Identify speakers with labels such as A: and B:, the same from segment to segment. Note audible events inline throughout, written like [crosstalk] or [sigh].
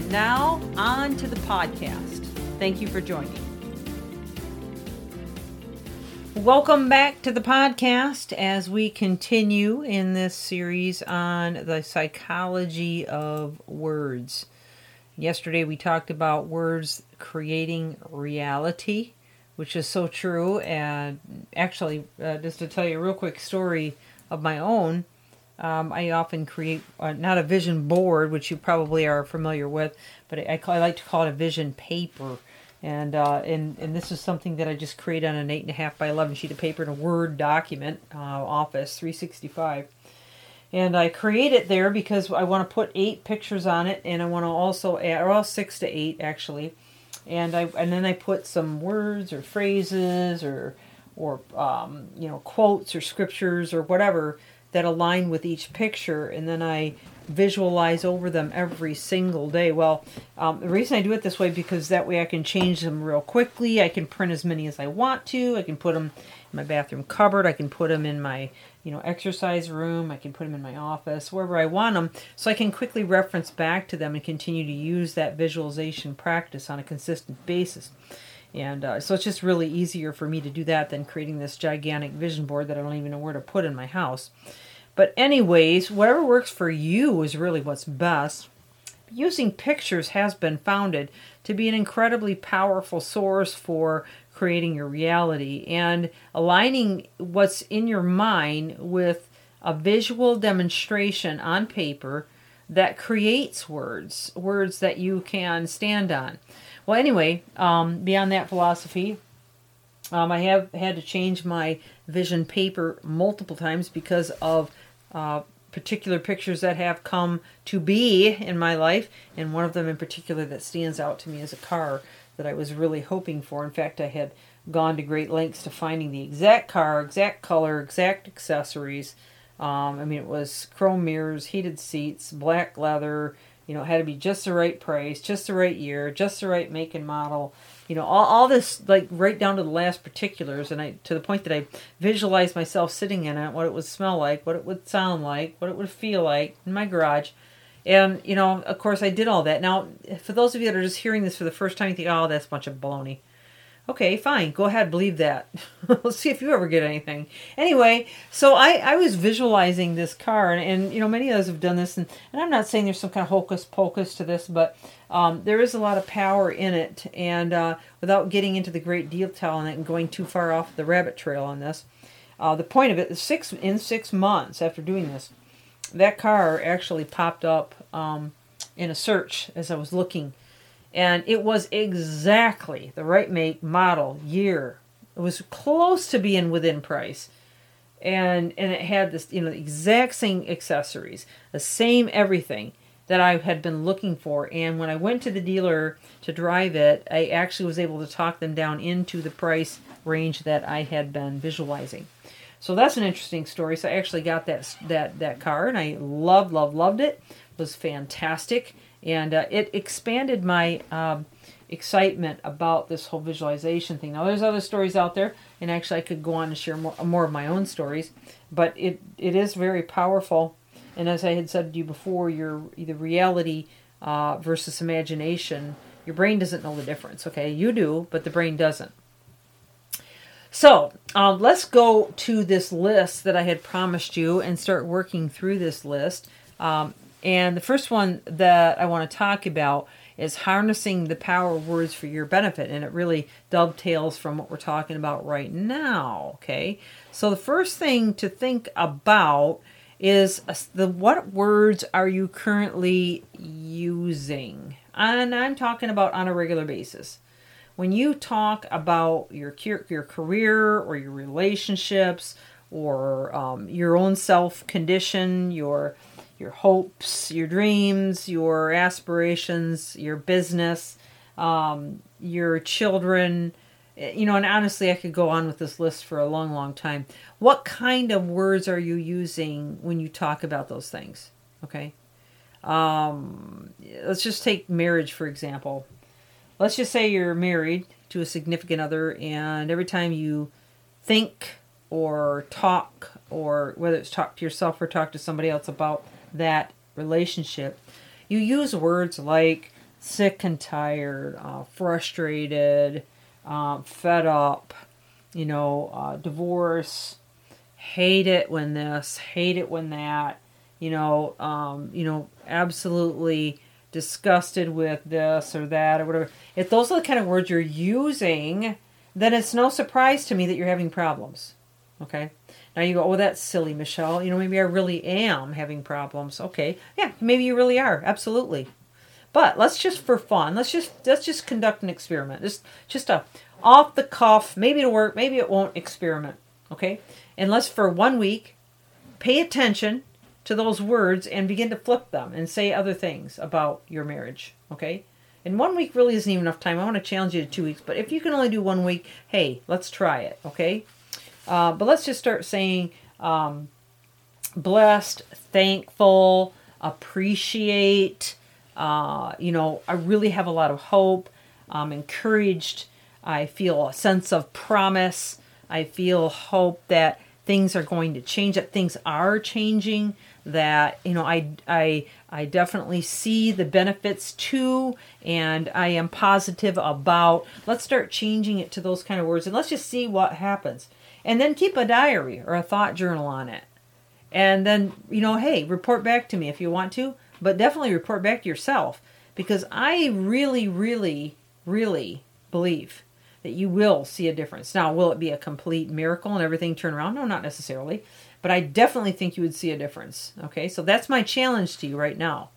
A: And now, on to the podcast. Thank you for joining. Welcome back to the podcast as we continue in this series on the psychology of words. Yesterday we talked about words creating reality which is so true. And actually, uh, just to tell you a real quick story of my own, um, I often create uh, not a vision board, which you probably are familiar with, but I, I, I like to call it a vision paper. And, uh, and and this is something that I just create on an eight and a half by eleven sheet of paper in a Word document, uh, Office 365. And I create it there because I want to put eight pictures on it, and I want to also add, or all six to eight actually, and I and then I put some words or phrases or or um, you know quotes or scriptures or whatever that align with each picture, and then I visualize over them every single day. Well, um, the reason I do it this way because that way I can change them real quickly. I can print as many as I want to. I can put them in my bathroom cupboard. I can put them in my you know exercise room. I can put them in my office wherever I want them, so I can quickly reference back to them and continue to use that visualization practice on a consistent basis. And uh, so it's just really easier for me to do that than creating this gigantic vision board that I don't even know where to put in my house. But, anyways, whatever works for you is really what's best. Using pictures has been founded to be an incredibly powerful source for creating your reality and aligning what's in your mind with a visual demonstration on paper that creates words, words that you can stand on. Well, anyway, um, beyond that philosophy, um, I have had to change my vision paper multiple times because of uh, particular pictures that have come to be in my life, and one of them in particular that stands out to me is a car that I was really hoping for. In fact, I had gone to great lengths to finding the exact car, exact color, exact accessories. Um, I mean, it was chrome mirrors, heated seats, black leather. You know, it had to be just the right price, just the right year, just the right make and model you know all, all this like right down to the last particulars. And i to the point that i visualized myself sitting in it what it would smell like what it would sound like what it would feel like in my garage. And you know of course i did all that. Now for those of you that are just hearing this for the first time you think oh that's a bunch of baloney Okay, fine. Go ahead, believe that. [laughs] Let's see if you ever get anything. Anyway, so I, I was visualizing this car, and, and you know, many of us have done this, and, and I'm not saying there's some kind of hocus pocus to this, but um, there is a lot of power in it. And uh, without getting into the great detail on it and going too far off the rabbit trail on this, uh, the point of it is six in six months after doing this, that car actually popped up um, in a search as I was looking and it was exactly the right make, model, year. It was close to being within price. And and it had this, you know, the exact same accessories, the same everything that I had been looking for. And when I went to the dealer to drive it, I actually was able to talk them down into the price range that I had been visualizing. So that's an interesting story. So I actually got that that that car and I loved loved loved it. it was fantastic and uh, it expanded my um, excitement about this whole visualization thing. Now, there's other stories out there, and actually, I could go on and share more, more of my own stories, but it it is very powerful. And as I had said to you before, your either reality uh, versus imagination, your brain doesn't know the difference. Okay, you do, but the brain doesn't. So um, let's go to this list that I had promised you and start working through this list. Um, and the first one that I want to talk about is harnessing the power of words for your benefit. And it really dovetails from what we're talking about right now. Okay. So the first thing to think about is the what words are you currently using? And I'm talking about on a regular basis. When you talk about your your career or your relationships or um, your own self condition, your your hopes, your dreams, your aspirations, your business, um, your children. Eh, you know, and honestly, I could go on with this list for a long, long time. What kind of words are you using when you talk about those things? Okay. Um, let's just take marriage, for example. Let's just say you're married to a significant other, and every time you think or talk, or whether it's talk to yourself or talk to somebody else about that relationship, you use words like sick and tired, uh, frustrated, uh, fed up, you know, uh, divorce, hate it when this, hate it when that, you know, um, you know, absolutely disgusted with this or that or whatever. If those are the kind of words you're using, then it's no surprise to me that you're having problems. Okay. Now you go, oh, that's silly, Michelle. You know, maybe I really am having problems. Okay, yeah, maybe you really are. Absolutely. But let's just for fun, let's just let's just conduct an experiment. Just just a off the cuff, maybe it'll work, maybe it won't experiment. Okay, and let's for one week pay attention to those words and begin to flip them and say other things about your marriage. Okay. And one week really isn't even enough time. I want to challenge you to two weeks, but if you can only do one week, hey, let's try it. Okay. Uh, but let's just start saying um, blessed, thankful, appreciate. Uh, you know, I really have a lot of hope. I'm encouraged. I feel a sense of promise. I feel hope that things are going to change, that things are changing, that, you know, I, I, I definitely see the benefits too, and I am positive about. Let's start changing it to those kind of words and let's just see what happens. And then keep a diary or a thought journal on it. And then, you know, hey, report back to me if you want to, but definitely report back to yourself because I really, really, really believe that you will see a difference. Now, will it be a complete miracle and everything turn around? No, not necessarily. But I definitely think you would see a difference. Okay, so that's my challenge to you right now.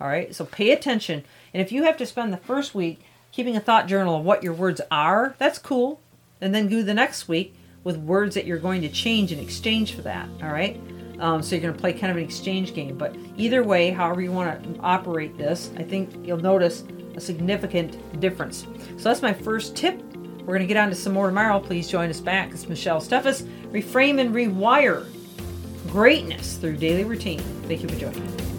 A: All right, so pay attention. And if you have to spend the first week keeping a thought journal of what your words are, that's cool. And then do the next week with words that you're going to change in exchange for that. All right. Um, so you're going to play kind of an exchange game. But either way, however you want to operate this, I think you'll notice a significant difference. So that's my first tip. We're going to get on to some more tomorrow. Please join us back. It's Michelle Steffes. Reframe and rewire greatness through daily routine. Thank you for joining.